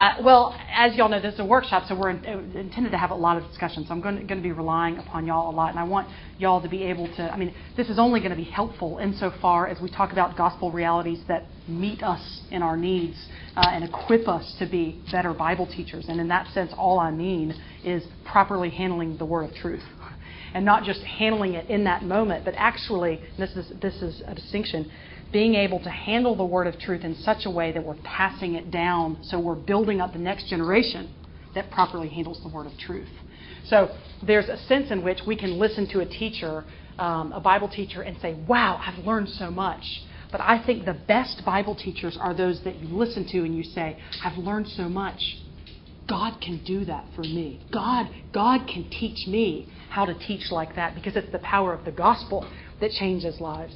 Uh, well, as y'all know, this is a workshop, so we're in, uh, intended to have a lot of discussion. So I'm going to, be relying upon y'all a lot, and I want y'all to be able to. I mean, this is only going to be helpful insofar as we talk about gospel realities that meet us in our needs uh, and equip us to be better Bible teachers. And in that sense, all I mean is properly handling the word of truth, and not just handling it in that moment, but actually, this is this is a distinction being able to handle the word of truth in such a way that we're passing it down so we're building up the next generation that properly handles the word of truth. So there's a sense in which we can listen to a teacher, um, a Bible teacher, and say, wow, I've learned so much. But I think the best Bible teachers are those that you listen to and you say, I've learned so much. God can do that for me. God, God can teach me how to teach like that because it's the power of the gospel that changes lives.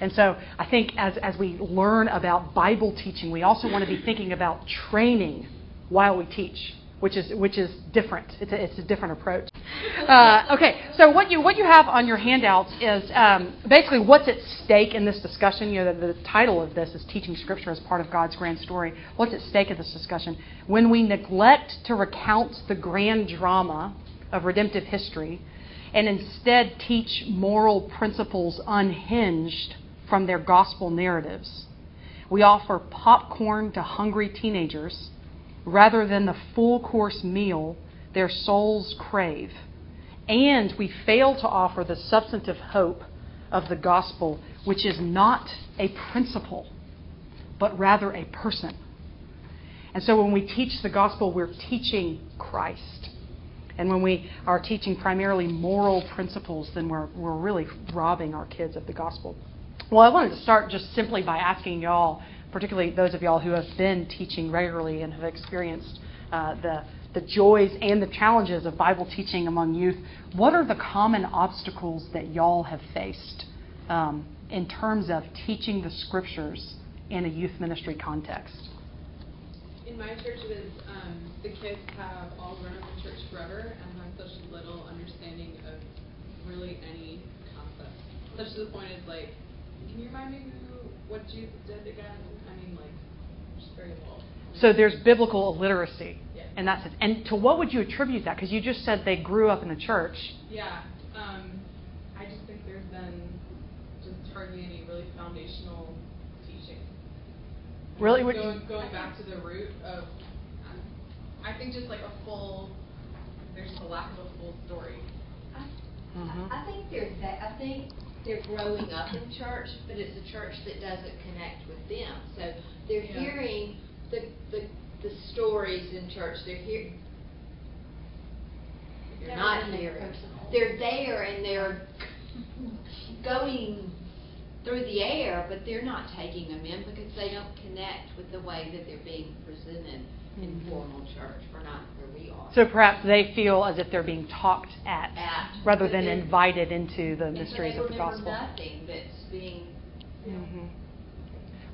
And so I think as, as we learn about Bible teaching, we also want to be thinking about training while we teach, which is, which is different. It's a, it's a different approach. Uh, okay, so what you, what you have on your handouts is um, basically what's at stake in this discussion. You know, the, the title of this is Teaching Scripture as Part of God's Grand Story. What's at stake in this discussion? When we neglect to recount the grand drama of redemptive history and instead teach moral principles unhinged from their gospel narratives. We offer popcorn to hungry teenagers rather than the full course meal their souls crave. And we fail to offer the substantive hope of the gospel, which is not a principle, but rather a person. And so when we teach the gospel, we're teaching Christ. And when we are teaching primarily moral principles, then we're, we're really robbing our kids of the gospel. Well, I wanted to start just simply by asking y'all, particularly those of y'all who have been teaching regularly and have experienced uh, the the joys and the challenges of Bible teaching among youth. What are the common obstacles that y'all have faced um, in terms of teaching the scriptures in a youth ministry context? In my church, um, the kids have all grown up in church forever and have such little understanding of really any concept. Such to the point it's like can you remind me who what Jesus did again? I mean, like, just very little. So there's biblical illiteracy, yeah. and that's it. And to what would you attribute that? Because you just said they grew up in the church. Yeah, um, I just think there's been just hardly any really foundational teaching. Really, going, going back to the root of, um, I think just like a full, there's a lack of a full story. Mm-hmm. I think there's that. I think they're growing up in church, but it's a church that doesn't connect with them. So they're yeah. hearing the, the the stories in church. They're here. They're not here. They're there and they're going through the air, but they're not taking them in because they don't connect with the way that they're being presented mm-hmm. in formal church or not where we are. So perhaps they feel as if they're being talked at, at rather than invited into the mysteries so of the gospel. Nothing that's being. Mm-hmm.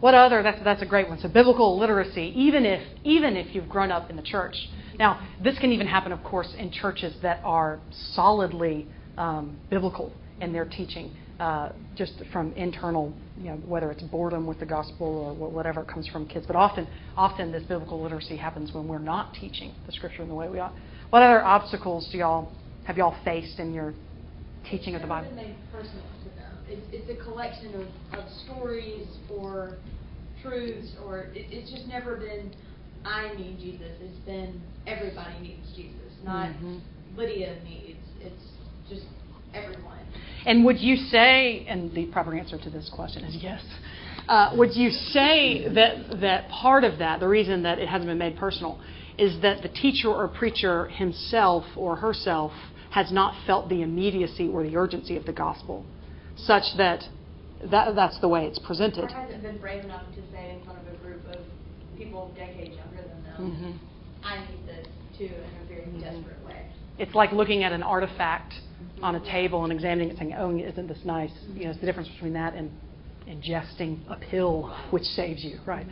What other? That's that's a great one. So biblical literacy, even if even if you've grown up in the church. Now, this can even happen, of course, in churches that are solidly um, biblical in their teaching uh, just from internal, you know, whether it's boredom with the gospel or whatever comes from kids. But often, often this biblical literacy happens when we're not teaching the scripture in the way we ought. What other obstacles do y'all have y'all faced in your teaching of the Bible? It's, it's a collection of, of stories or truths, or it, it's just never been I need Jesus. It's been everybody needs Jesus, not mm-hmm. Lydia needs. It's just everyone. And would you say, and the proper answer to this question is yes, uh, would you say that, that part of that, the reason that it hasn't been made personal, is that the teacher or preacher himself or herself has not felt the immediacy or the urgency of the gospel, such that, that that's the way it's presented? Or hasn't been brave enough to say in front of a group of people decades younger than them, mm-hmm. I need this too in a very mm-hmm. desperate way. It's like looking at an artifact on a table and examining it, saying, "Oh, isn't this nice?" You know, it's the difference between that and ingesting a pill which saves you, right?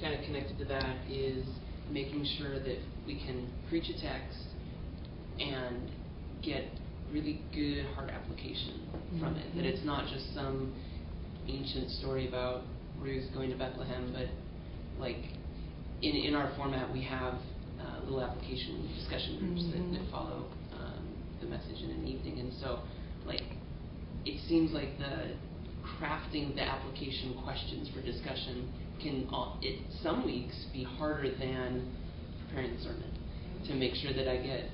Kind of connected to that is making sure that we can preach a text and get really good heart application from it. That it's not just some ancient story about Ruth going to Bethlehem, but like in, in our format, we have uh, little application discussion groups that, Mhm. that follow um, the message in an evening. And so, like, it seems like the crafting the application questions for discussion can, all, it, some weeks, be harder than preparing the sermon to make sure that I get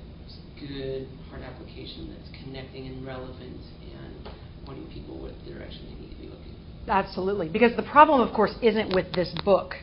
good hard application that's connecting and relevant and pointing people what direction they need to be looking. Absolutely. Because the problem, of course, isn't with this book.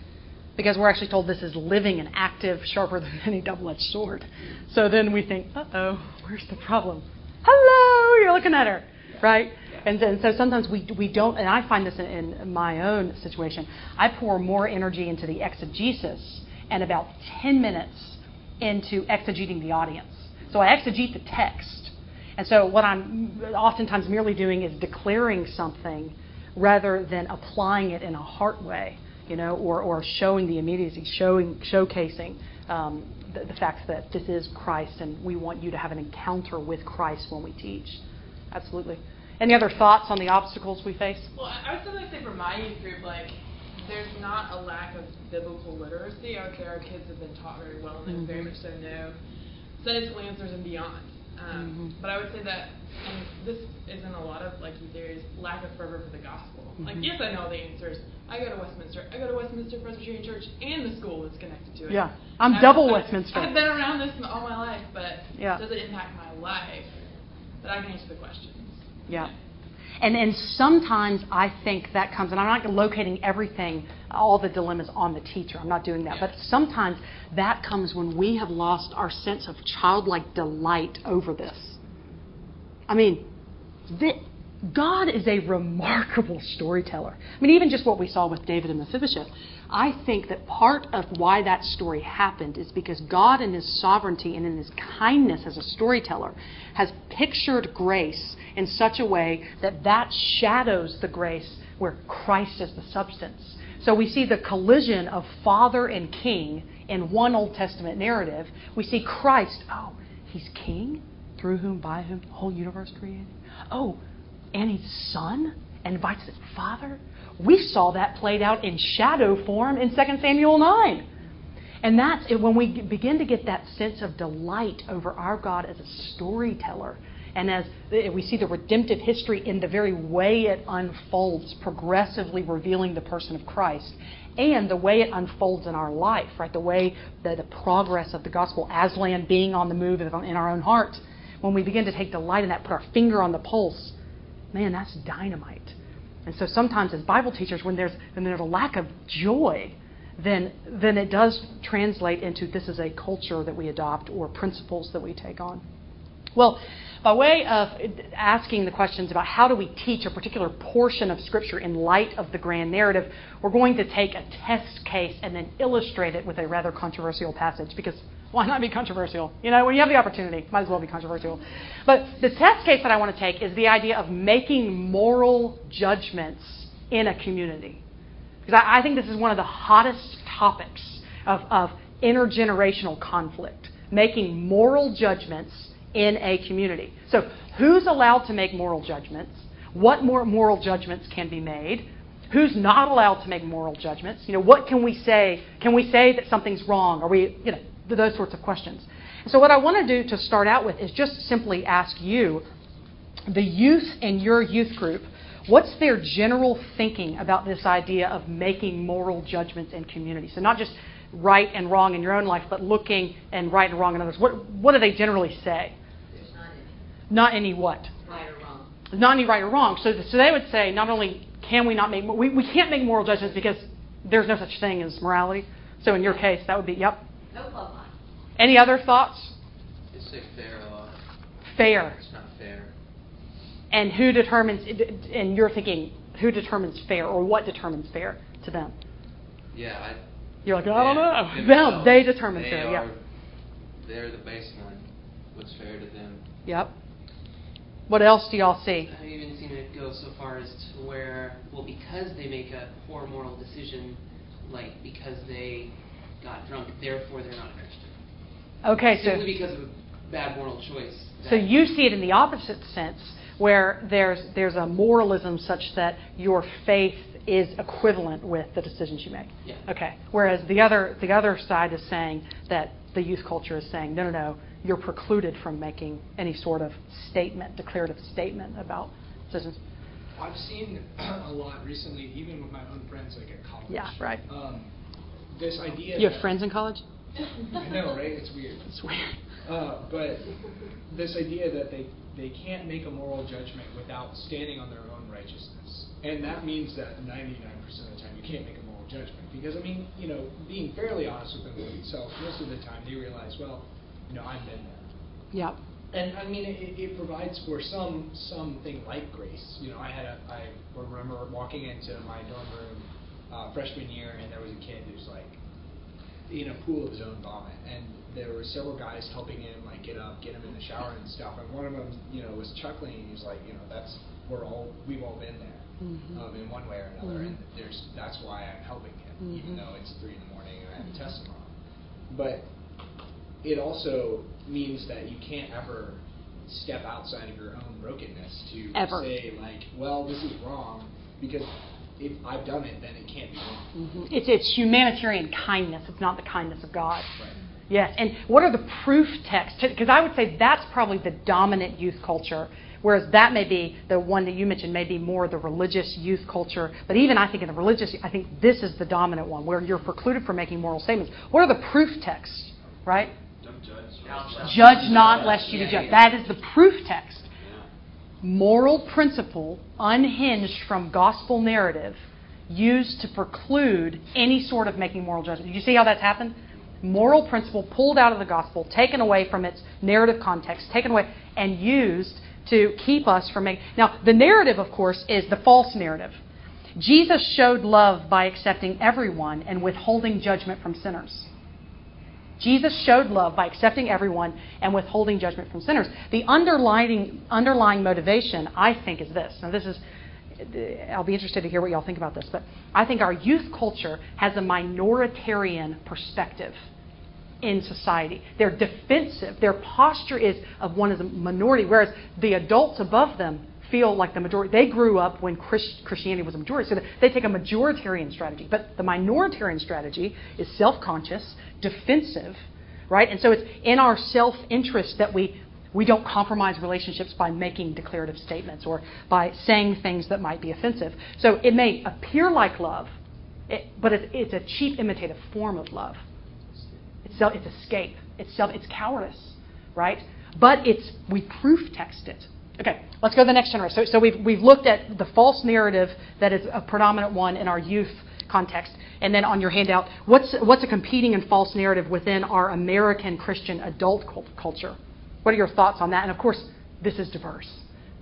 Because we're actually told this is living and active, sharper than any double edged sword. So then we think, uh oh, where's the problem? Hello, you're looking at her, right? And, then, so sometimes we, we don't, and I find this in, in my own situation. I pour more energy into the exegesis and about 10 minutes into exegeting the audience. So I exegete the text. And so what I'm oftentimes merely doing is declaring something rather than applying it in a heart way, you know, or, or showing the immediacy, showing, showcasing um, the, the fact that this is Christ and we want you to have an encounter with Christ when we teach. Absolutely. Any other thoughts on the obstacles we face? Well, I would to say for my youth group, like, there's not a lack of biblical literacy. I would say our kids have been taught very well, and they very Mhm. much so know Sunday school answers and beyond. Um, Mhm. But I would say that, and this isn't a lot of like areas, lack of fervor for the gospel. Like, Mhm. yes, I know the answers. I go to Westminster. I go to Westminster Presbyterian Church and the school that's connected to it. Yeah. I'm I've- double I've- Westminster. I've been around this all my life, but Yeah. does it impact my life? But I can answer the questions. Yeah. And, and sometimes I think that comes, and I'm not locating everything, all the dilemmas on the teacher. I'm not doing that. But sometimes that comes when we have lost our sense of childlike delight over this. I mean, thi- God is a remarkable storyteller. I mean, even just what we saw with David and Mephibosheth. I think that part of why that story happened is because God, in His sovereignty and in His kindness as a storyteller, has pictured grace in such a way that that shadows the grace where Christ is the substance. So we see the collision of Father and King in one Old Testament narrative. We see Christ, oh, He's King, through whom, by whom, the whole universe created. Oh, and He's Son, and invites His Father. We saw that played out in shadow form in 2 Samuel 9. And that's it, when we begin to get that sense of delight over our God as a storyteller. And as eh, we see the redemptive history in the very way it unfolds, progressively revealing the person of Christ, and the way it unfolds in our life, right? The way, the, the progress of the gospel, Aslan being on the move in our own hearts. When we begin to take delight in that, put our finger on the pulse, man, that's dynamite. And so sometimes as Bible teachers, when there's, when there's a lack of joy, then, then it does translate into this is a culture that we adopt or principles that we take on. Well, by way of asking the questions about how do we teach a particular portion of Scripture in light of the grand narrative, we're going to take a test case and then illustrate it with a rather controversial passage because why not be controversial? You know, when you have the opportunity, might as well be controversial. But the test case that I want to take is the idea of making moral judgments in a community. Because I, I think this is one of the hottest topics of, of intergenerational conflict, making moral judgments in a community. So, who's allowed to make moral judgments? What more moral judgments can be made? Who's not allowed to make moral judgments? You know, what can we say? Can we say that something's wrong? Are we, you know, those sorts of questions. So, what I want to do to start out with is just simply ask you, the youth in your youth group, what's their general thinking about this idea of making moral judgments in community? So, not just right and wrong in your own life, but looking and right and wrong in others. What, what do they generally say? There's not any what? right or wrong. Not any right or wrong. So, so they would say not only can we not make, we, we can't make moral judgments because there's no such thing as morality. So, in your case, that would be, yep. No plumb line. Any other thoughts? They say fair a lot. Fair. It's not fair. And who determines, and you're thinking, who determines fair or what determines fair to them? Yeah, I. You're like, I don't know. them- Them, they determine they fair, are, yeah. They're the baseline. What's fair to them? Yep. What else do y'all see? I've even seen it go so far as to where, well, because they make a poor moral decision, like because they got drunk, therefore they're not a Christian. Okay, so Simply because of a bad moral choice. so you see it in the opposite sense, where there's there's a moralism such that your faith is equivalent with the decisions you make. Yeah. Okay. Whereas the other the other side is saying that the youth culture is saying, no, no, no, you're precluded from making any sort of statement, declarative statement about decisions. I've seen a lot recently, even with my own friends, like at college. Yeah, right. Um, this idea. You have friends in college? I know, right? It's weird. It's weird. Uh, but this idea that they, they can't make a moral judgment without standing on their own righteousness. And that means that 99% of the time you can't make a moral judgment. Because, I mean, you know, being fairly honest with themselves, most of the time they realize, well, you know, I've been there. Yep. And I mean, it, it provides for some something like grace. You know, I had a I remember walking into my dorm room uh, freshman year, and there was a kid who's like in a pool of his own vomit, and there were several guys helping him like get up, get him in the shower and stuff. And one of them, you know, was chuckling. and He was like, you know, that's we're all we've all been there Mhm. um, in one way or another, Mhm. and there's that's why I'm helping him, Mhm. even though it's three in the morning and I have a test tomorrow. But it also means that you can't ever step outside of your own brokenness to Ever. say like, well, this is wrong because if I've done it, then it can't be wrong. Mhm. It's, it's humanitarian kindness. It's not the kindness of God. Right. Yes, and what are the proof texts? Because I would say that's probably the dominant youth culture, whereas that may be the one that you mentioned, may be more the religious youth culture. But even I think in the religious, I think this is the dominant one, where you're precluded from making moral statements. What are the proof texts, right? Judge not, lest you be judged. That is the proof text. Moral principle unhinged from gospel narrative used to preclude any sort of making moral judgment. You see how that's happened? Moral principle pulled out of the gospel, taken away from its narrative context, taken away and used to keep us from making. Now, the narrative, of course, is the false narrative. Jesus showed love by accepting everyone and withholding judgment from sinners. Jesus showed love by accepting everyone and withholding judgment from sinners. The underlying, underlying motivation, I think, is this. Now, this is, I'll be interested to hear what y'all think about this, but I think our youth culture has a minoritarian perspective in society. They're defensive. Their posture is of one as a minority, whereas the adults above them feel like the majority. They grew up when Christ, Christianity was a majority, so they take a majoritarian strategy. But the minoritarian strategy is self-conscious, defensive, right? And so it's in our self-interest that we we don't compromise relationships by making declarative statements or by saying things that might be offensive. So it may appear like love, it, but it's, it's a cheap imitative form of love. It's, self, it's escape. It's self. It's cowardice, right? But it's we proof text it. Okay, let's go to the next generation. So, so we've we've looked at the false narrative that is a predominant one in our youth context, and then on your handout, what's what's a competing and false narrative within our American Christian adult cult- culture? What are your thoughts on that? And of course, this is diverse,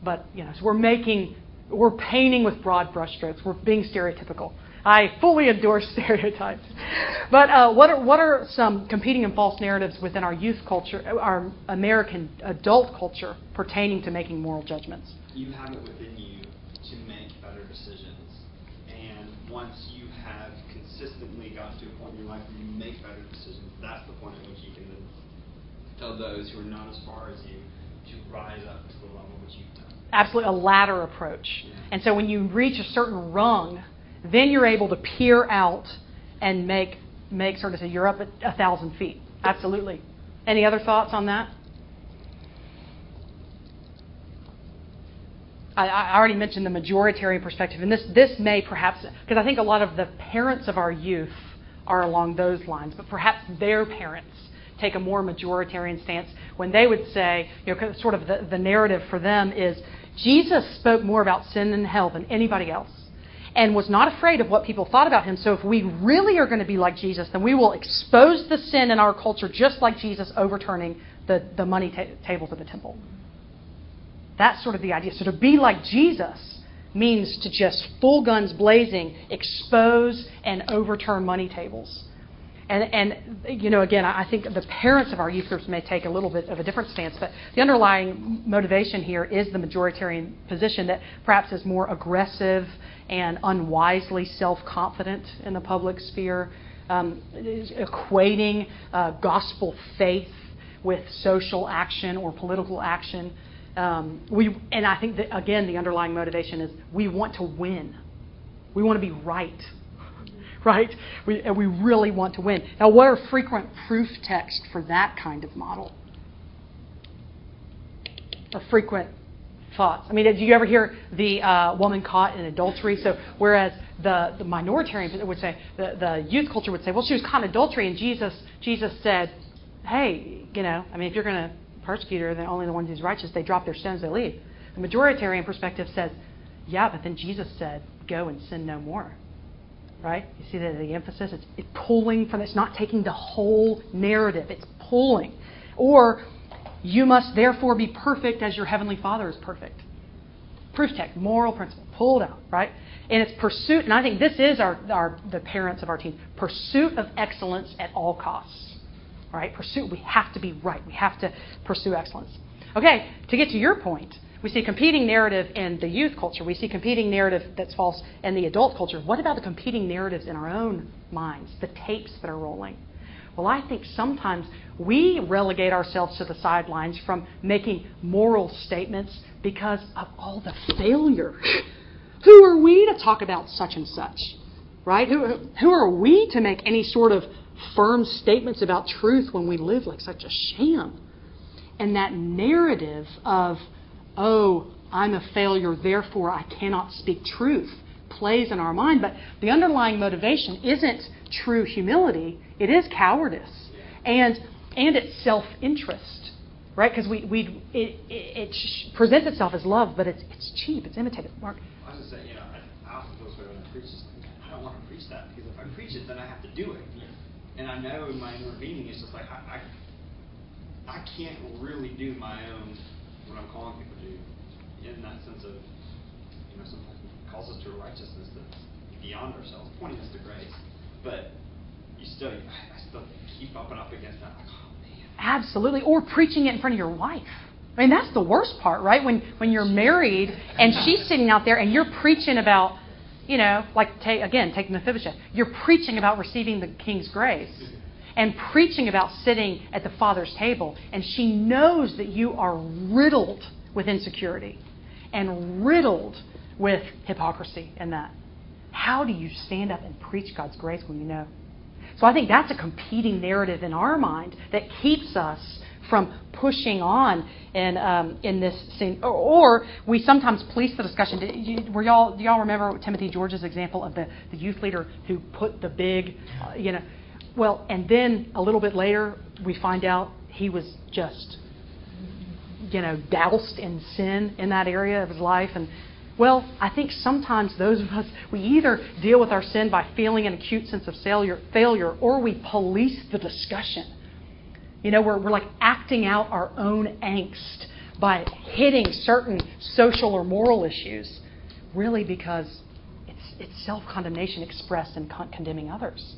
but you know, so we're making we're painting with broad brushstrokes. We're being stereotypical. I fully endorse stereotypes. But uh, what, are, what are some competing and false narratives within our youth culture, our American adult culture, pertaining to making moral judgments? you have it within you to make better decisions. Once you have consistently got to a point in your life where you make better decisions, that's the point at which you can then tell those who are not as far as you to rise up to the level which you've done. Absolutely, a ladder approach. And so when you reach a certain rung, then you're able to peer out and make, make sort of say, you're up at a thousand feet. Absolutely. Any other thoughts on that? I, I already mentioned the majoritarian perspective, and this, this may perhaps, because I think a lot of the parents of our youth are along those lines, but perhaps their parents take a more majoritarian stance when they would say, you know, sort of the, the narrative for them is Jesus spoke more about sin and hell than anybody else and was not afraid of what people thought about him. So if we really are going to be like Jesus, then we will expose the sin in our culture just like Jesus overturning the, the money ta- tables of the temple. That's sort of the idea. So to be like Jesus means to just full guns blazing expose and overturn money tables. And, and you know, again, I think the parents of our youth groups may take a little bit of a different stance, but the underlying motivation here is the majoritarian position that perhaps is more aggressive and unwisely self-confident in the public sphere, um, equating uh, gospel faith with social action or political action. Um, we, and I think that again, the underlying motivation is we want to win. We want to be right. Right? We, and we really want to win. Now, what are frequent proof texts for that kind of model? Or frequent thoughts? I mean, did you ever hear the uh, woman caught in adultery? So, whereas the, the minoritarian would say, the, the youth culture would say, well, she was caught in adultery, and Jesus, Jesus said, hey, you know, I mean, if you're going to persecute her, then only the ones who's righteous, they drop their stones, they leave. The majoritarian perspective says, yeah, but then Jesus said, go and sin no more. Right? You see the, the emphasis? It's, it's pulling from, it's not taking the whole narrative, it's pulling. Or, you must therefore be perfect as your heavenly Father is perfect. Proof text, moral principle, pulled out, right? And it's pursuit, and I think this is our, our the parents of our team, pursuit of excellence at all costs. Right? Pursuit, we have to be right. We have to pursue excellence. Okay, to get to your point, we see competing narrative in the youth culture. We see competing narrative that's false in the adult culture. What about the competing narratives in our own minds, the tapes that are rolling? Well, I think sometimes we relegate ourselves to the sidelines from making moral statements because of all the failure. who are we to talk about such and such? Right? Who, who are we to make any sort of firm statements about truth when we live like such a sham? And that narrative of oh, I'm a failure, therefore I cannot speak truth, plays in our mind. But the underlying motivation isn't true humility, it is cowardice. And, and it's self interest, right? Because we, we, it, it, it, presents itself as love, but it's, it's cheap, it's imitative. Mark? I was just saying, you know, I, I often feel this way when I preach this. I don't want to preach that because if I preach it, then I have to do it. And I know in my inner being, it's just like, I, I, I can't really do my own what I'm calling people to in that sense of, you know, sometimes calls us to a righteousness that's beyond ourselves, pointing us to grace. But you still, I still keep up and up against that. Like, oh man. Absolutely, or preaching it in front of your wife. I mean, that's the worst part, right? When when you're married and she's sitting out there and you're preaching about, you know, like take, again, take Mephibosheth. You're preaching about receiving the king's grace and preaching about sitting at the Father's table, and she knows that you are riddled with insecurity and riddled with hypocrisy and that. How do you stand up and preach God's grace when you know? So I think that's a competing narrative in our mind that keeps us from pushing on in um, in this scene. Or, or, we sometimes police the discussion. Do, you, were y'all do y'all remember Timothy George's example of the, the youth leader who put the big, uh, you know, well, and then a little bit later, we find out he was just, you know, doused in sin in that area of his life. And, well, I think sometimes those of us, we either deal with our sin by feeling an acute sense of failure, failure or we police the discussion. You know, we're, we're like acting out our own angst by hitting certain social or moral issues, really because it's, it's self condemnation expressed in con- condemning others.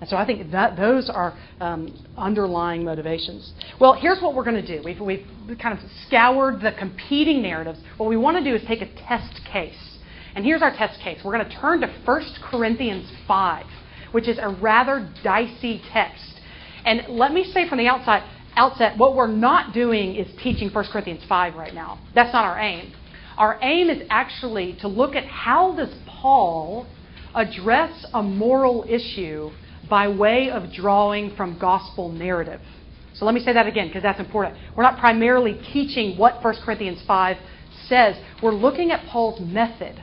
And so I think that those are um, underlying motivations. Well, here's what we're going to do. We've, we've kind of scoured the competing narratives. What we want to do is take a test case. And here's our test case. We're going to turn to 1 Corinthians 5, which is a rather dicey text. And let me say from the outside, outset, what we're not doing is teaching 1 Corinthians 5 right now. That's not our aim. Our aim is actually to look at how does Paul address a moral issue by way of drawing from gospel narrative. So let me say that again because that's important. We're not primarily teaching what 1 Corinthians 5 says, we're looking at Paul's method.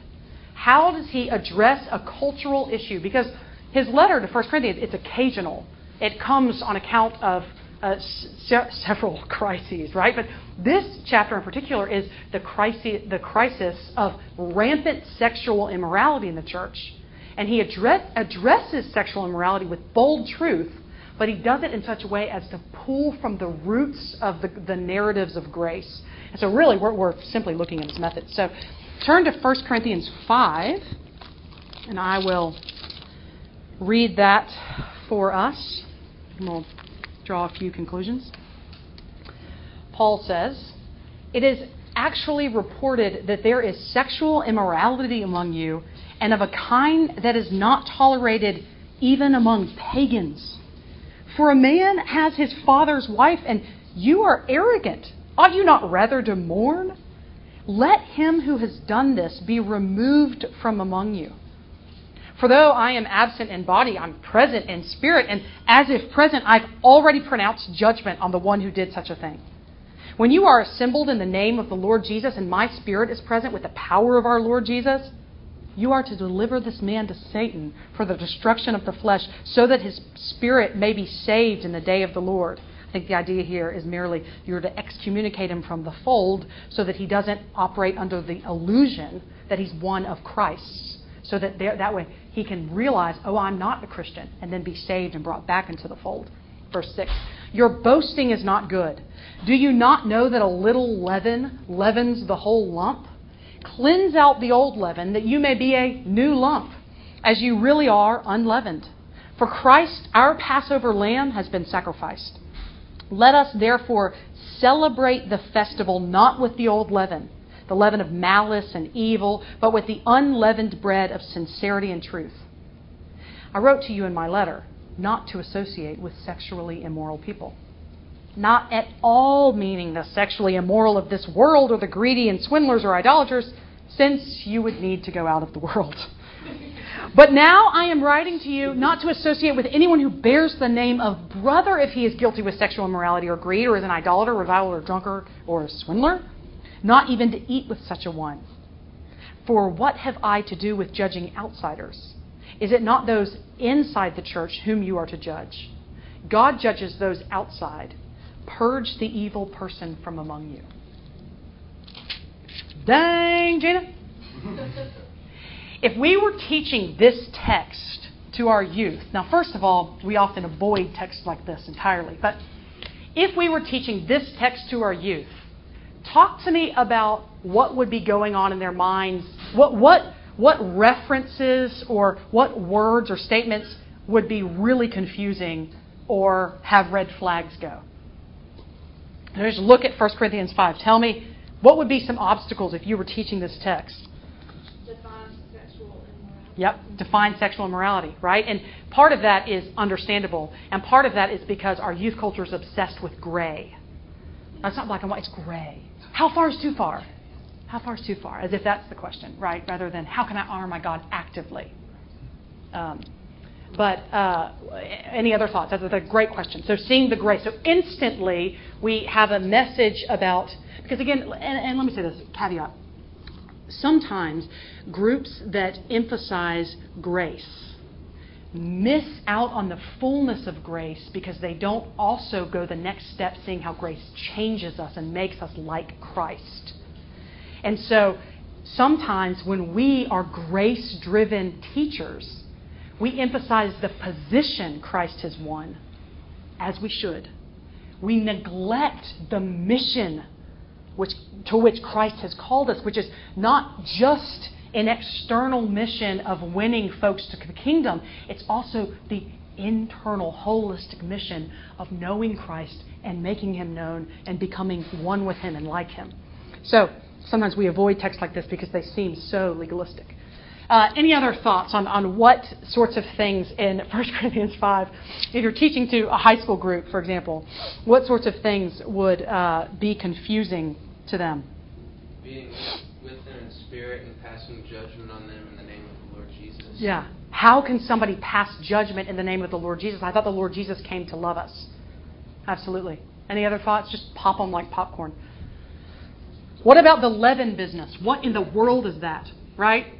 How does he address a cultural issue? Because his letter to 1 Corinthians, it's occasional. It comes on account of uh, se- several crises, right? But this chapter in particular is the crisis, the crisis of rampant sexual immorality in the church and he address, addresses sexual immorality with bold truth, but he does it in such a way as to pull from the roots of the, the narratives of grace. And so, really, we're, we're simply looking at his method. So, turn to 1 Corinthians 5, and I will read that for us, and we'll draw a few conclusions. Paul says, It is actually reported that there is sexual immorality among you and of a kind that is not tolerated even among pagans. For a man has his father's wife, and you are arrogant. Ought you not rather to mourn? Let him who has done this be removed from among you. For though I am absent in body, I'm present in spirit, and as if present, I've already pronounced judgment on the one who did such a thing. When you are assembled in the name of the Lord Jesus, and my spirit is present with the power of our Lord Jesus, you are to deliver this man to Satan for the destruction of the flesh, so that his spirit may be saved in the day of the Lord. I think the idea here is merely you're to excommunicate him from the fold so that he doesn't operate under the illusion that he's one of Christ. So that that way he can realize, oh, I'm not a Christian, and then be saved and brought back into the fold. Verse 6 Your boasting is not good. Do you not know that a little leaven leavens the whole lump? Cleanse out the old leaven, that you may be a new lump, as you really are unleavened. For Christ, our Passover lamb, has been sacrificed. Let us therefore celebrate the festival not with the old leaven, the leaven of malice and evil, but with the unleavened bread of sincerity and truth. I wrote to you in my letter not to associate with sexually immoral people. Not at all meaning the sexually immoral of this world or the greedy and swindlers or idolaters, since you would need to go out of the world. But now I am writing to you not to associate with anyone who bears the name of brother if he is guilty with sexual immorality or greed or is an idolater, reviler, or drunkard, or a swindler, not even to eat with such a one. For what have I to do with judging outsiders? Is it not those inside the church whom you are to judge? God judges those outside. Purge the evil person from among you. Dang, Gina. if we were teaching this text to our youth, now, first of all, we often avoid texts like this entirely, but if we were teaching this text to our youth, talk to me about what would be going on in their minds. What, what, what references or what words or statements would be really confusing or have red flags go? Just look at 1 Corinthians 5. Tell me what would be some obstacles if you were teaching this text? Define sexual immorality. Yep, define sexual immorality, right? And part of that is understandable, and part of that is because our youth culture is obsessed with gray. That's not black and white, it's gray. How far is too far? How far is too far? As if that's the question, right? Rather than how can I honor my God actively? Um, but uh, any other thoughts? That's a great question. So seeing the grace. So instantly we have a message about because again, and, and let me say this caveat. Sometimes groups that emphasize grace miss out on the fullness of grace because they don't also go the next step seeing how grace changes us and makes us like Christ. And so sometimes when we are grace driven teachers, we emphasize the position Christ has won, as we should. We neglect the mission which, to which Christ has called us, which is not just an external mission of winning folks to the kingdom, it's also the internal, holistic mission of knowing Christ and making him known and becoming one with him and like him. So sometimes we avoid texts like this because they seem so legalistic. Uh, any other thoughts on, on what sorts of things in 1 Corinthians 5, if you're teaching to a high school group, for example, what sorts of things would uh, be confusing to them? Being with them in spirit and passing judgment on them in the name of the Lord Jesus. Yeah. How can somebody pass judgment in the name of the Lord Jesus? I thought the Lord Jesus came to love us. Absolutely. Any other thoughts? Just pop them like popcorn. What about the leaven business? What in the world is that? Right?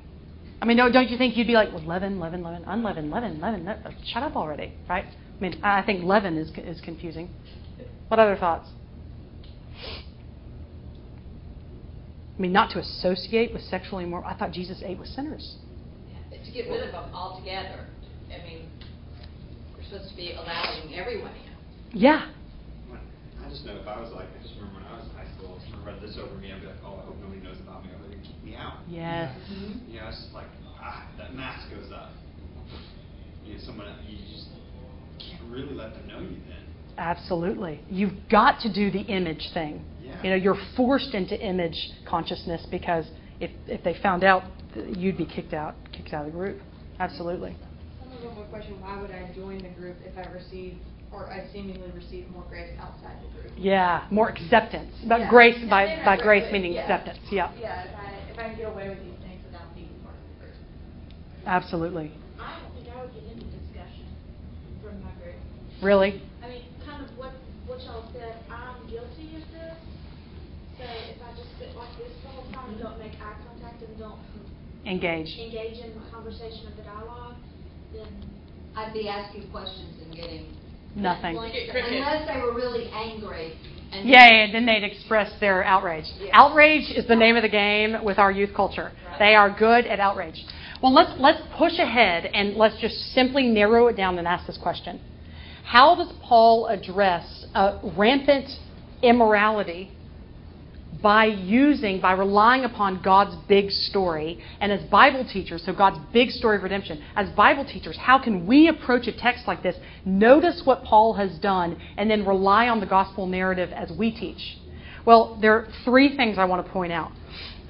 I mean, don't you think you'd be like, well, leaven, leaven, leaven, unleavened, leaven, leaven, leaven. Shut up already, right? I mean, I think leaven is, is confusing. What other thoughts? I mean, not to associate with sexually immoral. I thought Jesus ate with sinners. Yeah, to get rid of them altogether. I mean, we're supposed to be allowing everyone in. Yeah. I just know if I was like, I just remember when I was in high school, if someone read this over me, I'd be like, oh, I hope nobody knows about me, or they're going to kick me out. Yes. You know, it's just like, ah, that mask goes up. You know, someone, you just can't really let them know you then. Absolutely. You've got to do the image thing. Yeah. You know, you're forced into image consciousness because if, if they found out, you'd be kicked out, kicked out of the group. Absolutely. One more question, why would I join the group if I receive, or I seemingly receive more grace outside the group? Yeah, more acceptance. But Yeah. grace Yeah, by, by grace right. meaning Yeah. acceptance. Yeah. Yeah, if I, if I can get away with these things without being part of the group. Absolutely. I would get into discussion from my group. Really? I mean, kind of what, what y'all said, I'm guilty of this. So if I just sit like this the whole time and don't make eye contact and don't Engage. engage in the conversation of the dialogue, then I'd be asking questions and getting. Nothing. get. Unless they were really angry. and Yeah, yeah, and then they'd express their outrage. Yeah. Outrage is the name of the game with our youth culture. They are good at outrage. Well, let's let's push ahead and let's just simply narrow it down and ask this question: How does Paul address uh, rampant immorality by using, by relying upon God's big story. And as Bible teachers, so God's big story of redemption, as Bible teachers, how can we approach a text like this, notice what Paul has done, and then rely on the gospel narrative as we teach? Well, there are three things I want to point out.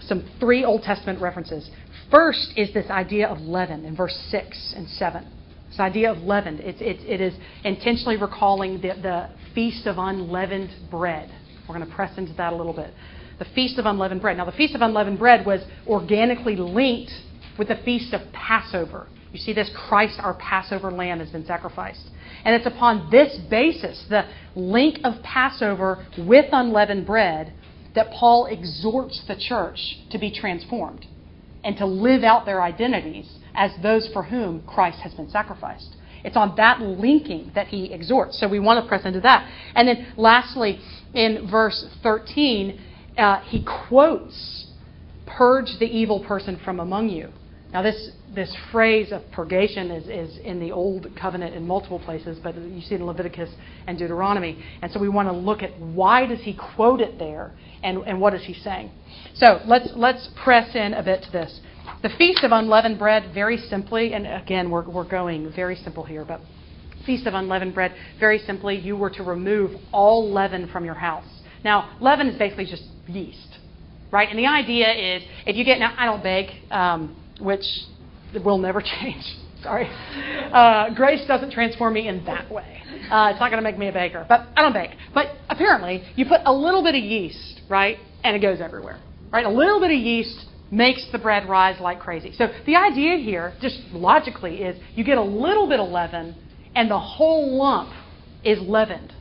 Some three Old Testament references. First is this idea of leaven in verse 6 and 7. This idea of leaven. It's, it is intentionally recalling the, the Feast of Unleavened Bread. We're going to press into that a little bit. The Feast of Unleavened Bread. Now, the Feast of Unleavened Bread was organically linked with the Feast of Passover. You see this? Christ, our Passover lamb, has been sacrificed. And it's upon this basis, the link of Passover with unleavened bread, that Paul exhorts the church to be transformed and to live out their identities as those for whom Christ has been sacrificed. It's on that linking that he exhorts. So we want to press into that. And then lastly, in verse 13, uh, he quotes, Purge the evil person from among you. Now, this, this phrase of purgation is, is in the Old Covenant in multiple places, but you see it in Leviticus and Deuteronomy. And so we want to look at why does he quote it there and, and what is he saying. So let's, let's press in a bit to this. The Feast of Unleavened Bread, very simply, and again, we're, we're going very simple here, but Feast of Unleavened Bread, very simply, you were to remove all leaven from your house. Now, leaven is basically just yeast, right? And the idea is if you get, now I don't bake, um, which will never change. Sorry. Uh, grace doesn't transform me in that way. Uh, it's not going to make me a baker, but I don't bake. But apparently, you put a little bit of yeast, right, and it goes everywhere, right? A little bit of yeast makes the bread rise like crazy. So the idea here, just logically, is you get a little bit of leaven, and the whole lump is leavened.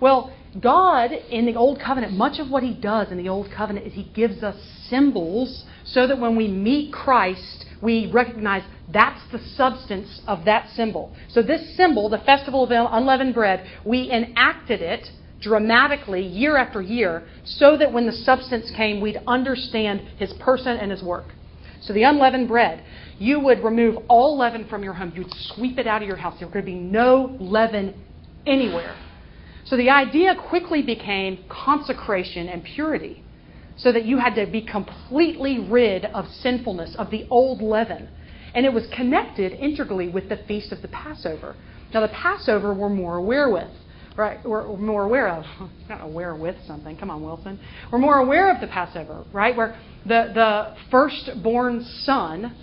Well, God in the Old Covenant, much of what He does in the Old Covenant is He gives us symbols so that when we meet Christ, we recognize that's the substance of that symbol. So, this symbol, the Festival of Unleavened Bread, we enacted it dramatically year after year so that when the substance came, we'd understand His person and His work. So, the unleavened bread, you would remove all leaven from your home. You would sweep it out of your house. There could be no leaven anywhere. So the idea quickly became consecration and purity, so that you had to be completely rid of sinfulness, of the old leaven. And it was connected integrally with the feast of the Passover. Now, the Passover we're more aware with, right? We're more aware of. Not aware with something. Come on, Wilson. We're more aware of the Passover, right? Where the, the firstborn son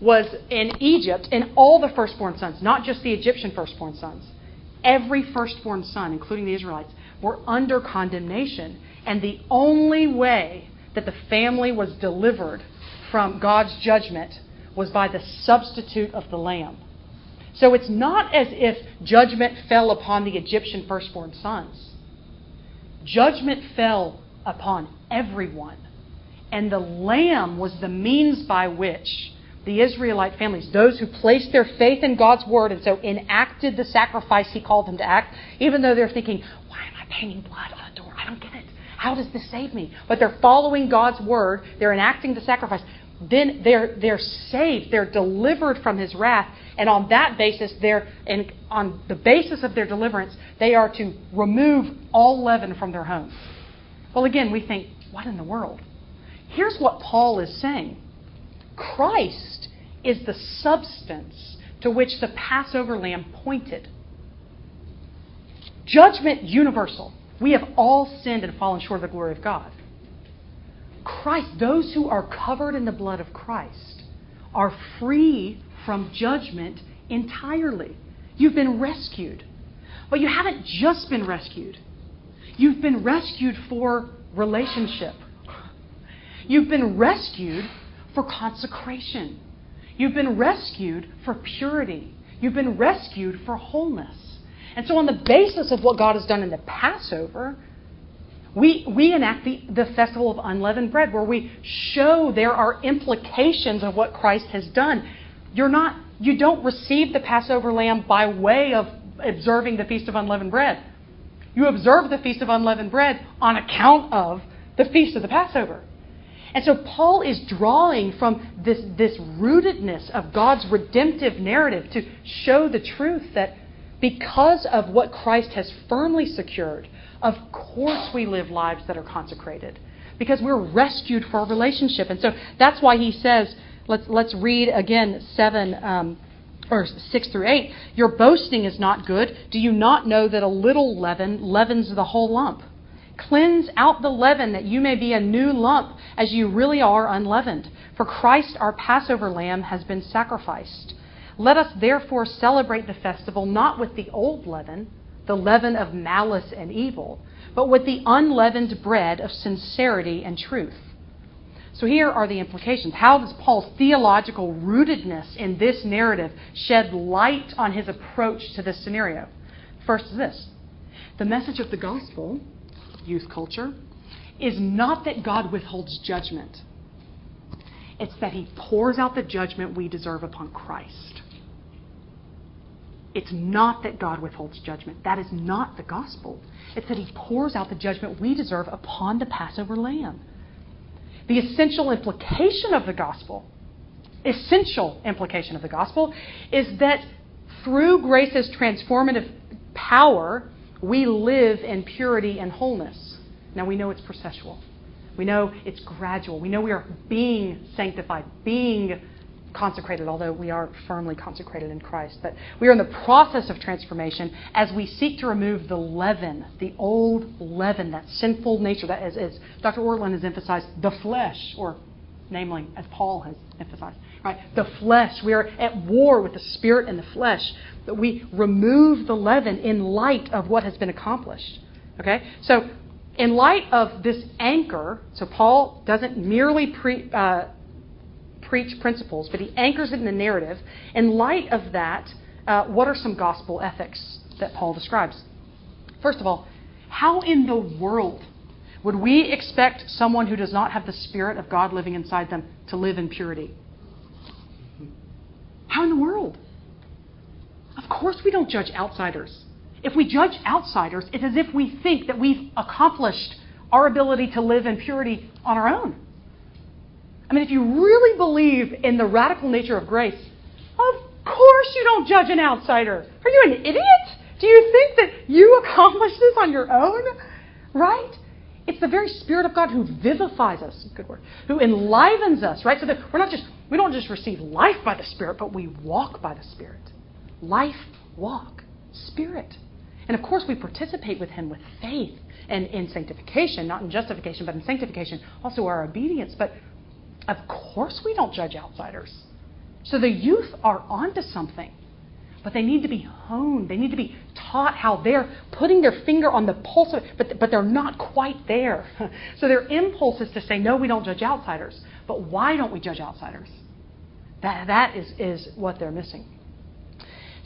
was in Egypt, and all the firstborn sons, not just the Egyptian firstborn sons every firstborn son, including the Israelites, were under condemnation. And the only way that the family was delivered from God's judgment was by the substitute of the lamb. So it's not as if judgment fell upon the Egyptian firstborn sons. Judgment fell upon everyone. And the lamb was the means by which the Israelite families, those who placed their faith in God's word and so enacted the sacrifice he called them to act, even though they're thinking, why am I painting blood on a door? I don't get it. How does this save me? But they're following God's word, they're enacting the sacrifice. Then they're, they're saved, they're delivered from his wrath, and on that basis, they're, and on the basis of their deliverance, they are to remove all leaven from their homes. Well, again, we think, what in the world? Here's what Paul is saying Christ is the substance to which the Passover lamb pointed. Judgment universal. We have all sinned and fallen short of the glory of God. Christ, those who are covered in the blood of Christ, are free from judgment entirely. You've been rescued. But you haven't just been rescued, you've been rescued for relationship. You've been rescued for consecration. You've been rescued for purity. You've been rescued for wholeness. And so, on the basis of what God has done in the Passover, we, we enact the, the festival of unleavened bread where we show there are implications of what Christ has done. You're not, you don't receive the Passover lamb by way of observing the Feast of Unleavened Bread. You observe the Feast of Unleavened Bread on account of the Feast of the Passover. And so Paul is drawing from this, this rootedness of God's redemptive narrative to show the truth that because of what Christ has firmly secured, of course we live lives that are consecrated. Because we're rescued for a relationship. And so that's why he says, let's, let's read again 7 um, or 6 through 8. Your boasting is not good. Do you not know that a little leaven leavens the whole lump? Cleanse out the leaven that you may be a new lump as you really are unleavened. For Christ, our Passover lamb, has been sacrificed. Let us therefore celebrate the festival not with the old leaven, the leaven of malice and evil, but with the unleavened bread of sincerity and truth. So here are the implications. How does Paul's theological rootedness in this narrative shed light on his approach to this scenario? First is this the message of the gospel youth culture is not that God withholds judgment, it's that He pours out the judgment we deserve upon Christ. It's not that God withholds judgment. That is not the gospel. It's that He pours out the judgment we deserve upon the Passover lamb. The essential implication of the gospel, essential implication of the gospel, is that through grace's transformative power, we live in purity and wholeness. Now we know it's processual. We know it's gradual. We know we are being sanctified, being consecrated, although we are firmly consecrated in Christ. But we are in the process of transformation as we seek to remove the leaven, the old leaven, that sinful nature that, as, Dr. Ortlund has emphasized, the flesh, or namely, as Paul has emphasized, right? The flesh. We are at war with the spirit and the flesh. That we remove the leaven in light of what has been accomplished. Okay? So, in light of this anchor, so Paul doesn't merely pre, uh, preach principles, but he anchors it in the narrative. In light of that, uh, what are some gospel ethics that Paul describes? First of all, how in the world would we expect someone who does not have the Spirit of God living inside them to live in purity? How in the world? Of course, we don't judge outsiders. If we judge outsiders, it's as if we think that we've accomplished our ability to live in purity on our own. I mean, if you really believe in the radical nature of grace, of course you don't judge an outsider. Are you an idiot? Do you think that you accomplish this on your own? Right? It's the very Spirit of God who vivifies us, good word, who enlivens us, right? So that we're not just we don't just receive life by the Spirit, but we walk by the Spirit. Life, walk, Spirit. And of course, we participate with Him with faith and in sanctification, not in justification, but in sanctification, also our obedience. But of course, we don't judge outsiders. So the youth are onto something, but they need to be honed. They need to be taught how they're putting their finger on the pulse of it, but, but they're not quite there. so their impulse is to say, no, we don't judge outsiders. But why don't we judge outsiders? That, that is, is what they're missing.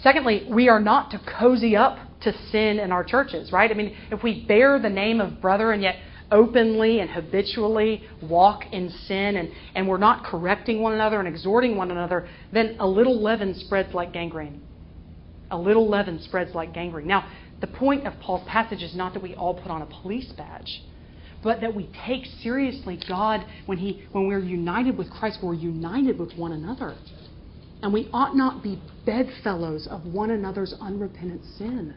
Secondly, we are not to cozy up to sin in our churches, right? I mean, if we bear the name of brother and yet openly and habitually walk in sin and, and we're not correcting one another and exhorting one another, then a little leaven spreads like gangrene. A little leaven spreads like gangrene. Now, the point of Paul's passage is not that we all put on a police badge, but that we take seriously God when, he, when we're united with Christ, we're united with one another. And we ought not be bedfellows of one another's unrepentant sin.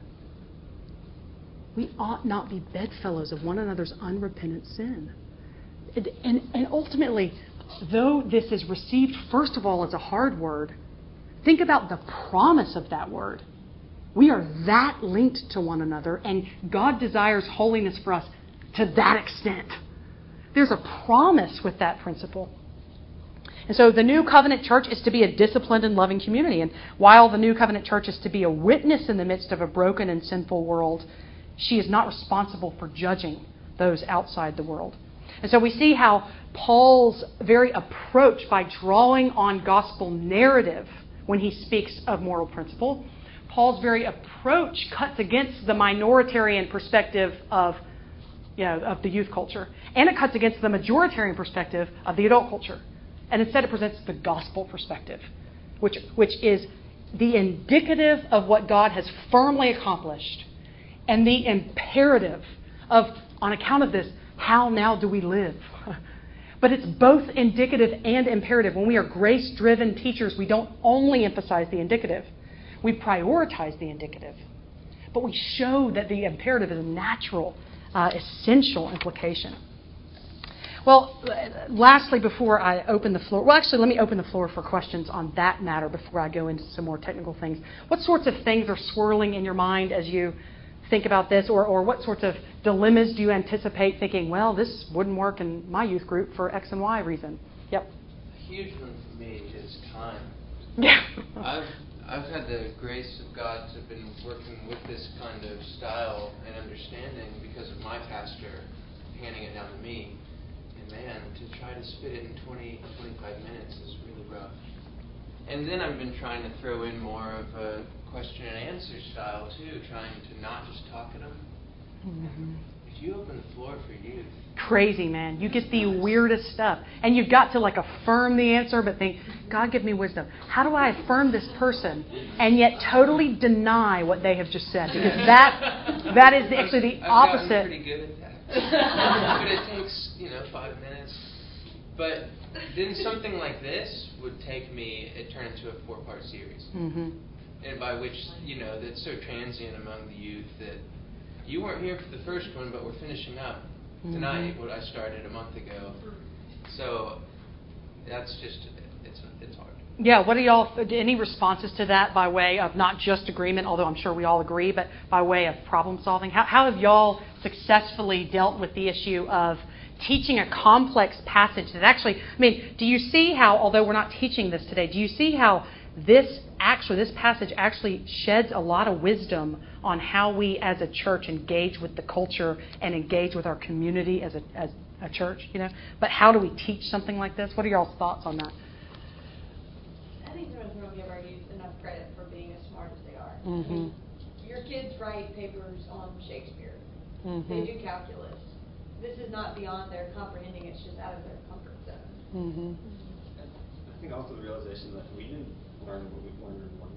We ought not be bedfellows of one another's unrepentant sin. And, and, and ultimately, though this is received, first of all, as a hard word, think about the promise of that word. We are that linked to one another, and God desires holiness for us to that extent. There's a promise with that principle. And so the New Covenant Church is to be a disciplined and loving community. And while the New Covenant Church is to be a witness in the midst of a broken and sinful world, she is not responsible for judging those outside the world. And so we see how Paul's very approach by drawing on gospel narrative when he speaks of moral principle, Paul's very approach cuts against the minoritarian perspective of, you know, of the youth culture, and it cuts against the majoritarian perspective of the adult culture. And instead, it presents the gospel perspective, which, which is the indicative of what God has firmly accomplished and the imperative of, on account of this, how now do we live? But it's both indicative and imperative. When we are grace driven teachers, we don't only emphasize the indicative, we prioritize the indicative. But we show that the imperative is a natural, uh, essential implication. Well, lastly, before I open the floor, well, actually, let me open the floor for questions on that matter before I go into some more technical things. What sorts of things are swirling in your mind as you think about this, or, or what sorts of dilemmas do you anticipate thinking, well, this wouldn't work in my youth group for X and Y reason? Yep. A huge one for me is time. Yeah. I've I've had the grace of God to have been working with this kind of style and understanding because of my pastor handing it down to me. Man, to try to spit it in 20, 25 minutes is really rough. And then I've been trying to throw in more of a question and answer style too, trying to not just talk at them. Mm-hmm. If you open the floor for youth, crazy man, you get the weirdest stuff, and you've got to like affirm the answer, but think, God, give me wisdom. How do I affirm this person and yet totally deny what they have just said? Because that that is actually the I've opposite. Pretty good at that, but it takes you know five minutes. But then something like this would take me, it turned into a four-part series. Mm-hmm and by which you know that's so transient among the youth that you weren't here for the first one, but we're finishing up mm-hmm. tonight what I started a month ago. So that's just it's it's hard. Yeah, what are y'all? Any responses to that by way of not just agreement, although I'm sure we all agree, but by way of problem solving? How, how have y'all successfully dealt with the issue of teaching a complex passage that actually? I mean, do you see how? Although we're not teaching this today, do you see how this actually, this passage actually sheds a lot of wisdom on how we as a church engage with the culture and engage with our community as a, as a church, you know. But how do we teach something like this? What are y'all's thoughts on that? I think sometimes we don't give our youth enough credit for being as smart as they are. Mm-hmm. I mean, your kids write papers on Shakespeare. Mm-hmm. They do calculus. This is not beyond their comprehending; it's just out of their comfort zone. Mm-hmm. I think also the realization that we didn't learn what we've learned in one,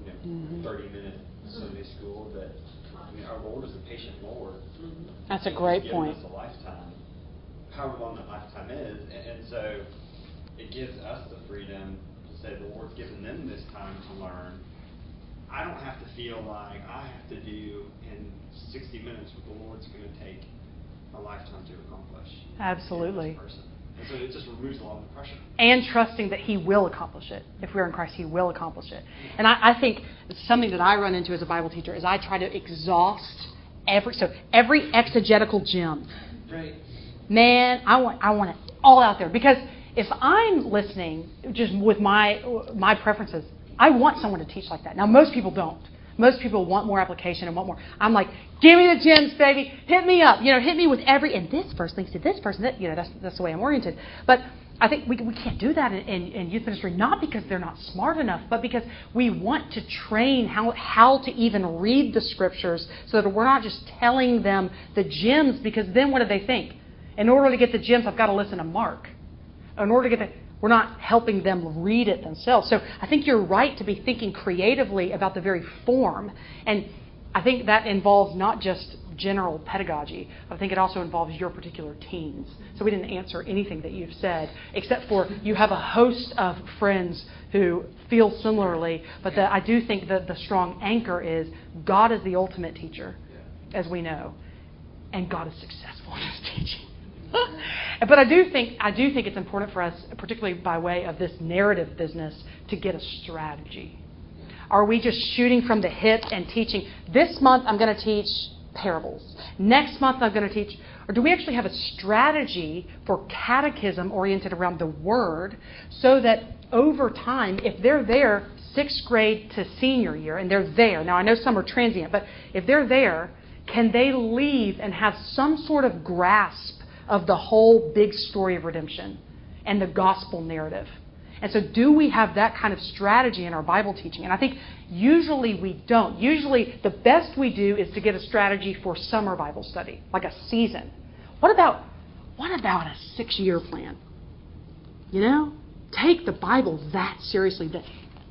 you know, Mhm. 30 minute Sunday school. That I mean, our Lord is a patient Lord. That's a great given point. us a lifetime, however long that lifetime is, and, and so it gives us the freedom to say the Lord's given them this time to learn. I don't have to feel like I have to do in 60 minutes what the Lord's going to take a lifetime to accomplish. in Absolutely. And so it just removes a lot of the pressure. and trusting that He will accomplish it. If we're in Christ, He will accomplish it. And I, I think something that I run into as a Bible teacher is I try to exhaust every so every exegetical gem. Right. Man, I want I want it all out there because if I'm listening just with my my preferences, I want someone to teach like that. Now most people don't. Most people want more application and want more. I'm like, give me the gems, baby. Hit me up. You know, hit me with every. And this verse links to this person. That you know, that's that's the way I'm oriented. But I think we we can't do that in, in, in youth ministry. Not because they're not smart enough, but because we want to train how how to even read the scriptures, so that we're not just telling them the gems. Because then what do they think? In order to get the gems, I've got to listen to Mark. In order to get the we're not helping them read it themselves. So I think you're right to be thinking creatively about the very form. And I think that involves not just general pedagogy, I think it also involves your particular teens. So we didn't answer anything that you've said, except for you have a host of friends who feel similarly. But the, I do think that the strong anchor is God is the ultimate teacher, as we know, and God is successful in his teaching. but I do think I do think it's important for us, particularly by way of this narrative business, to get a strategy. Are we just shooting from the hip and teaching? This month I'm going to teach parables. Next month I'm going to teach. Or do we actually have a strategy for catechism oriented around the Word so that over time, if they're there sixth grade to senior year and they're there, now I know some are transient, but if they're there, can they leave and have some sort of grasp of the whole big story of redemption and the gospel narrative. And so, do we have that kind of strategy in our Bible teaching? And I think usually we don't. Usually, the best we do is to get a strategy for summer Bible study, like a season. What about what about a six-year plan? You know, take the Bible that seriously. That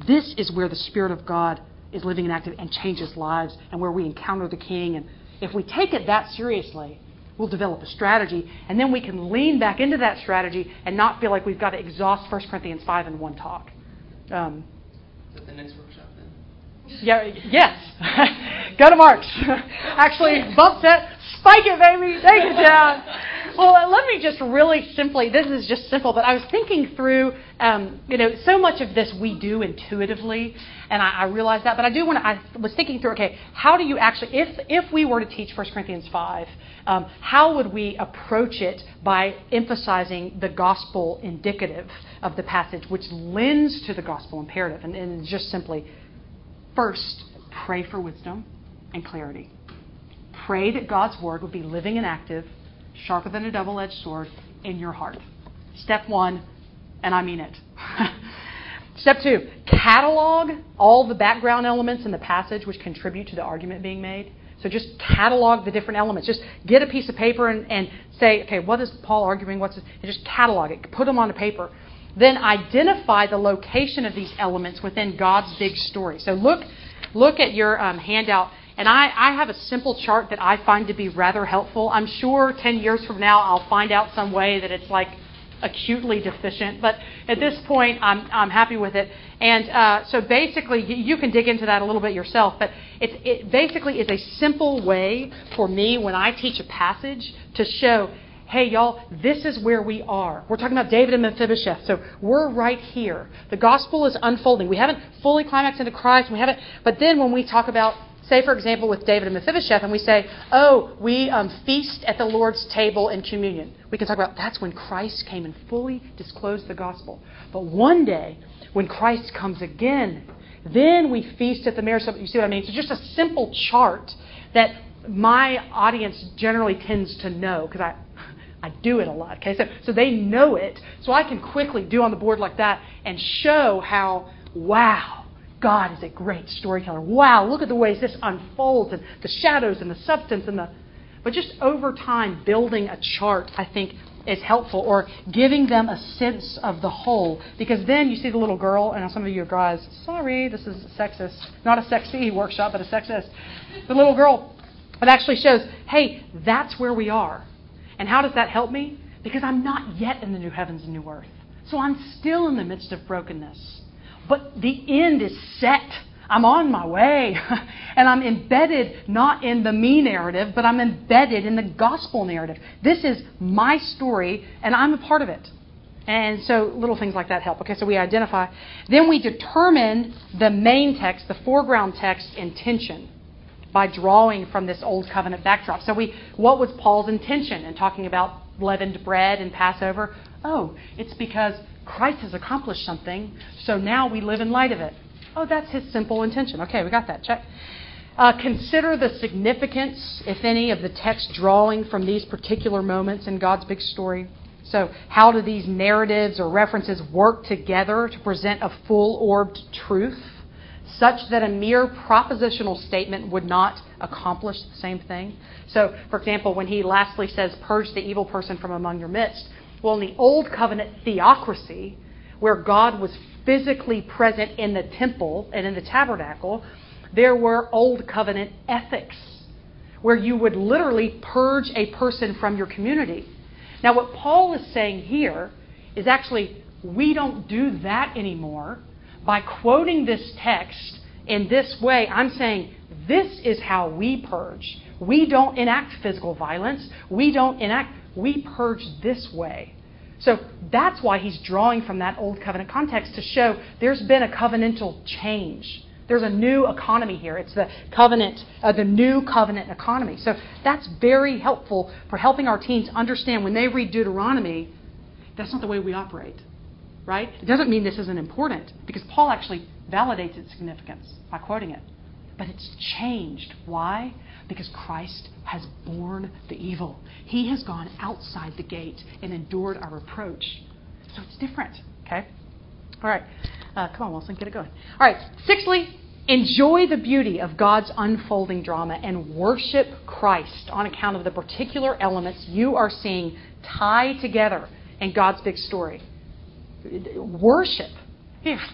this is where the Spirit of God is living and active and changes lives, and where we encounter the King. And if we take it that seriously, we'll develop a strategy, and then we can lean back into that strategy and not feel like we've got to exhaust 1 Corinthians 5 in one talk. Um, Is that the next workshop then? yeah, yes. Go to Mark's. Actually, bump set, spike it, baby, take it down. Well, let me just really simply, this is just simple, but I was thinking through, um, you know, so much of this we do intuitively, and I, I realize that, but I do want to, I was thinking through, okay, how do you actually, if, if we were to teach 1 Corinthians 5, um, how would we approach it by emphasizing the gospel indicative of the passage, which lends to the gospel imperative? And, and just simply, first, pray for wisdom and clarity. Pray that God's word would be living and active, sharper than a double edged sword, in your heart. Step one, and I mean it. Step two, catalog all the background elements in the passage which contribute to the argument being made. So just catalog the different elements. Just get a piece of paper and, and say, okay, what is Paul arguing? What's this? And just catalog it. Put them on a paper. Then identify the location of these elements within God's big story. So look, look at your um, handout. And I, I have a simple chart that I find to be rather helpful. I'm sure 10 years from now I'll find out some way that it's like acutely deficient. But at this point, I'm, I'm happy with it. And uh, so basically, you can dig into that a little bit yourself. But it, it basically is a simple way for me when I teach a passage to show hey, y'all, this is where we are. We're talking about David and Mephibosheth. So we're right here. The gospel is unfolding. We haven't fully climaxed into Christ. We haven't, but then when we talk about, say, for example, with David and Mephibosheth, and we say, oh, we um, feast at the Lord's table in communion, we can talk about that's when Christ came and fully disclosed the gospel. But one day, when Christ comes again, then we feast at the marriage supper. You see what I mean? So just a simple chart that my audience generally tends to know because I I do it a lot. Okay, so so they know it, so I can quickly do on the board like that and show how wow. God is a great storyteller. Wow, look at the ways this unfolds and the shadows and the substance and the but just over time building a chart I think is helpful or giving them a sense of the whole because then you see the little girl and some of you guys sorry this is sexist not a sexy workshop but a sexist the little girl it actually shows hey that's where we are and how does that help me? Because I'm not yet in the new heavens and new earth. So I'm still in the midst of brokenness. But the end is set. I'm on my way. and I'm embedded not in the me narrative, but I'm embedded in the gospel narrative. This is my story, and I'm a part of it. And so little things like that help. Okay, so we identify. Then we determine the main text, the foreground text intention by drawing from this old covenant backdrop. So we what was Paul's intention in talking about leavened bread and Passover? Oh, it's because Christ has accomplished something, so now we live in light of it. Oh, that's his simple intention. Okay, we got that. Check. Uh, consider the significance, if any, of the text drawing from these particular moments in God's big story. So, how do these narratives or references work together to present a full orbed truth? such that a mere propositional statement would not accomplish the same thing. So, for example, when he lastly says, Purge the evil person from among your midst, well, in the Old Covenant theocracy, where God was physically present in the temple and in the tabernacle, there were Old Covenant ethics where you would literally purge a person from your community. Now, what Paul is saying here is actually, we don't do that anymore by quoting this text in this way, I'm saying this is how we purge. We don't enact physical violence. We don't enact, we purge this way. So that's why he's drawing from that old covenant context to show there's been a covenantal change. There's a new economy here. It's the covenant, uh, the new covenant economy. So that's very helpful for helping our teens understand when they read Deuteronomy, that's not the way we operate right? It doesn't mean this isn't important because Paul actually validates its significance by quoting it. But it's changed. Why? Because Christ has borne the evil. He has gone outside the gate and endured our reproach. So it's different, okay? All right. Uh, come on, Wilson, get it going. All right. Sixthly, enjoy the beauty of God's unfolding drama and worship Christ on account of the particular elements you are seeing tie together in God's big story. Worship.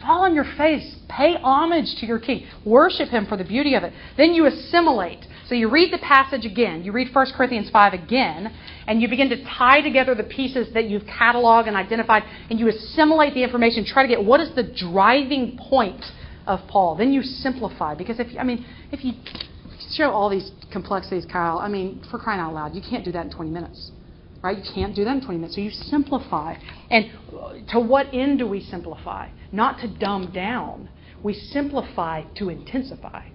Fall on your face. Pay homage to your king. Worship him for the beauty of it. Then you assimilate. So you read the passage again. You read 1 Corinthians 5 again, and you begin to tie together the pieces that you've cataloged and identified, and you assimilate the information. Try to get what is the driving point of Paul. Then you simplify. Because if I mean, if you show all these complexities, Kyle, I mean, for crying out loud, you can't do that in 20 minutes right? You can't do that in 20 minutes. So you simplify. And to what end do we simplify? Not to dumb down. We simplify to intensify.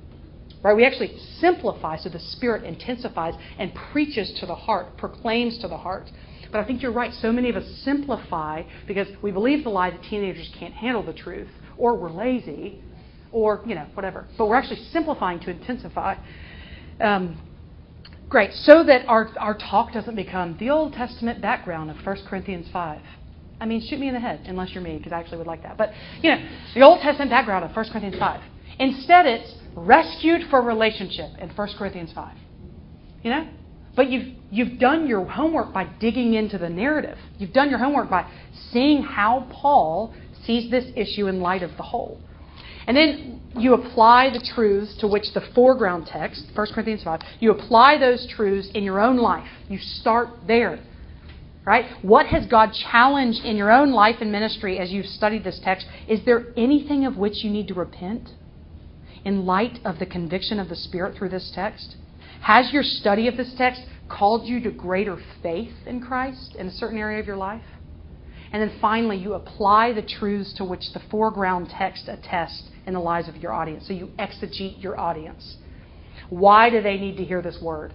Right? We actually simplify so the Spirit intensifies and preaches to the heart, proclaims to the heart. But I think you're right. So many of us simplify because we believe the lie that teenagers can't handle the truth, or we're lazy, or, you know, whatever. But we're actually simplifying to intensify. Um, Great. So that our, our talk doesn't become the Old Testament background of 1 Corinthians 5. I mean, shoot me in the head, unless you're me, because I actually would like that. But, you know, the Old Testament background of 1 Corinthians 5. Instead, it's rescued for relationship in 1 Corinthians 5. You know? But you've, you've done your homework by digging into the narrative. You've done your homework by seeing how Paul sees this issue in light of the whole. And then you apply the truths to which the foreground text, 1 Corinthians 5, you apply those truths in your own life. You start there. Right? What has God challenged in your own life and ministry as you've studied this text? Is there anything of which you need to repent in light of the conviction of the Spirit through this text? Has your study of this text called you to greater faith in Christ in a certain area of your life? And then finally, you apply the truths to which the foreground text attests in the lives of your audience. So you exegete your audience. Why do they need to hear this word?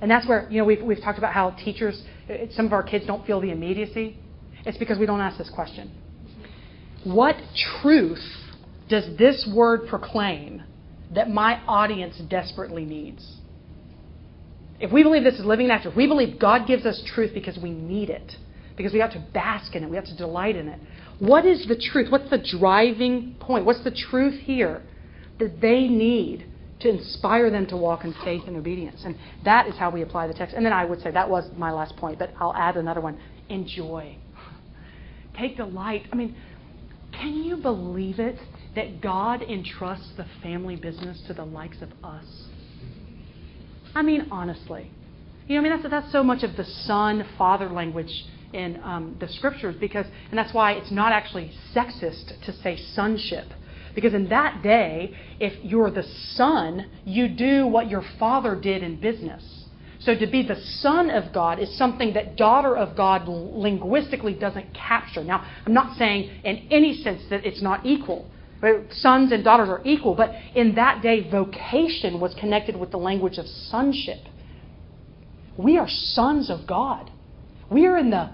And that's where, you know, we've, we've talked about how teachers, uh, some of our kids don't feel the immediacy. It's because we don't ask this question. What truth does this word proclaim that my audience desperately needs? If we believe this is living natural, if we believe God gives us truth because we need it, because we have to bask in it, we have to delight in it, what is the truth? What's the driving point? What's the truth here that they need to inspire them to walk in faith and obedience? And that is how we apply the text. And then I would say that was my last point, but I'll add another one enjoy. Take delight. I mean, can you believe it that God entrusts the family business to the likes of us? I mean, honestly. You know, I mean, that's, that's so much of the son father language in um, the scriptures because, and that's why it's not actually sexist to say sonship. Because in that day, if you're the son, you do what your father did in business. So to be the son of God is something that daughter of God linguistically doesn't capture. Now, I'm not saying in any sense that it's not equal. Sons and daughters are equal, but in that day, vocation was connected with the language of sonship. We are sons of God. We are in the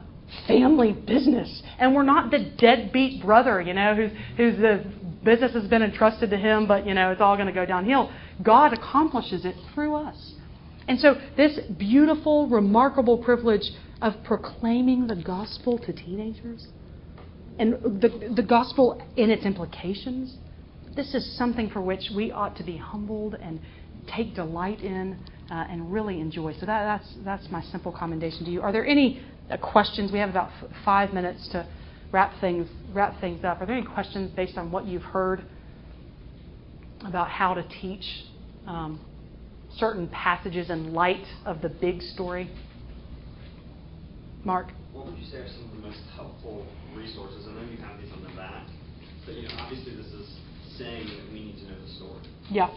family business. And we're not the deadbeat brother, you know, who's, who's the business has been entrusted to him, but, you know, it's all going to go downhill. God accomplishes it through us. And so, this beautiful, remarkable privilege of proclaiming the gospel to teenagers and the, the gospel in its implications, this is something for which we ought to be humbled and take delight in uh, and really enjoy. So that, that's, that's my simple commendation to you. Are there any uh, questions? We have about f- five minutes to wrap things, wrap things up. Are there any questions based on what you've heard about how to teach um, certain passages in light of the big story? Mark? Would you say are some of the most helpful resources? I know you have these on the back, but you know, obviously this is saying that we need to know the story. Yeah.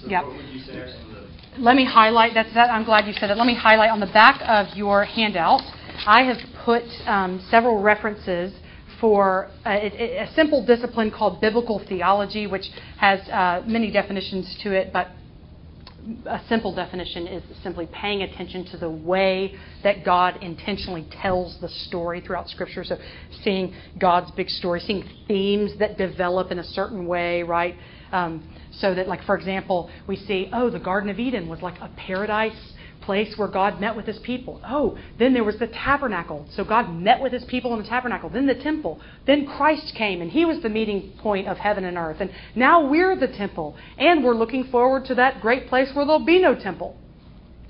So yeah. what would you say are some of the let me highlight that's that I'm glad you said it. Let me highlight on the back of your handout. I have put um, several references for a, a, simple discipline called biblical theology, which has uh, many definitions to it, but a simple definition is simply paying attention to the way that God intentionally tells the story throughout Scripture. So, seeing God's big story, seeing themes that develop in a certain way, right? Um, so that, like, for example, we see, oh, the Garden of Eden was like a paradise place where God met with his people. Oh, then there was the tabernacle. So God met with his people in the tabernacle. Then the temple. Then Christ came and he was the meeting point of heaven and earth. And now we're the temple. And we're looking forward to that great place where there'll be no temple.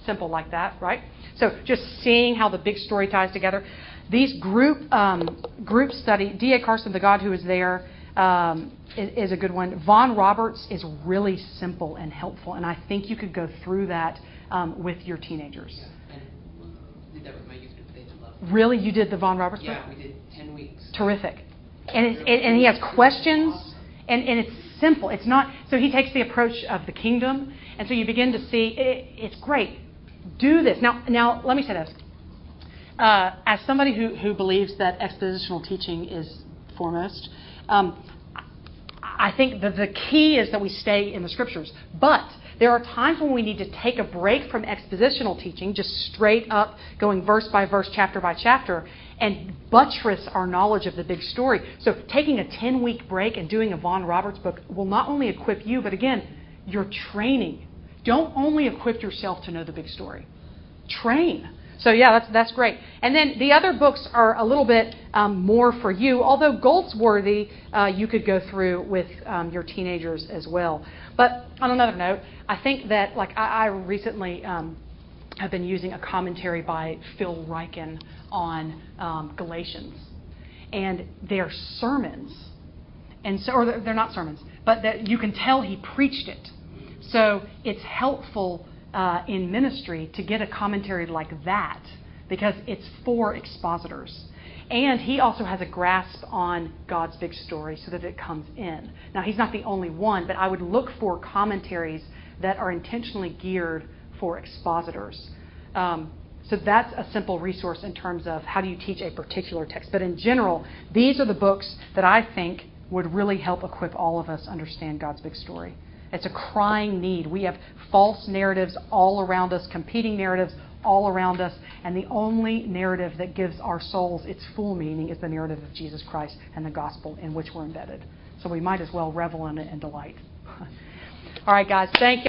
Simple like that, right? So just seeing how the big story ties together. These group um, group study, D.A. Carson, the God who is there, um, is, is a good one. Vaughan Roberts is really simple and helpful, and I think you could go through that um, with your teenagers. Yeah, did that with my youth group. They did love it. Really, you did the Vaughan Roberts? Yeah, we did ten weeks. Terrific. And it's, and, and he has questions, and, and it's simple. It's not so he takes the approach of the kingdom, and so you begin to see it, it's great. Do this now. Now let me say this. Uh, as somebody who, who believes that expositional teaching is foremost, um, I think that the key is that we stay in the scriptures. But there are times when we need to take a break from expositional teaching, just straight up going verse by verse, chapter by chapter, and buttress our knowledge of the big story. So taking a 10 week break and doing a Vaughan Roberts book will not only equip you, but again, you're training. Don't only equip yourself to know the big story. Train. So yeah, that's that's great. And then the other books are a little bit um, more for you, although Goldsworthy uh, you could go through with um, your teenagers as well. But on another note, I think that like I, I recently um, have been using a commentary by Phil Ryken on um, Galatians, and they're sermons, and so or they're not sermons, but that you can tell he preached it. So it's helpful uh, in ministry to get a commentary like that because it's for expositors. And he also has a grasp on God's big story so that it comes in. Now, he's not the only one, but I would look for commentaries that are intentionally geared for expositors. Um, so that's a simple resource in terms of how do you teach a particular text. But in general, these are the books that I think would really help equip all of us understand God's big story. It's a crying need. We have false narratives all around us, competing narratives all around us, and the only narrative that gives our souls its full meaning is the narrative of Jesus Christ and the gospel in which we're embedded. So we might as well revel in it and delight. all right, guys, thank you.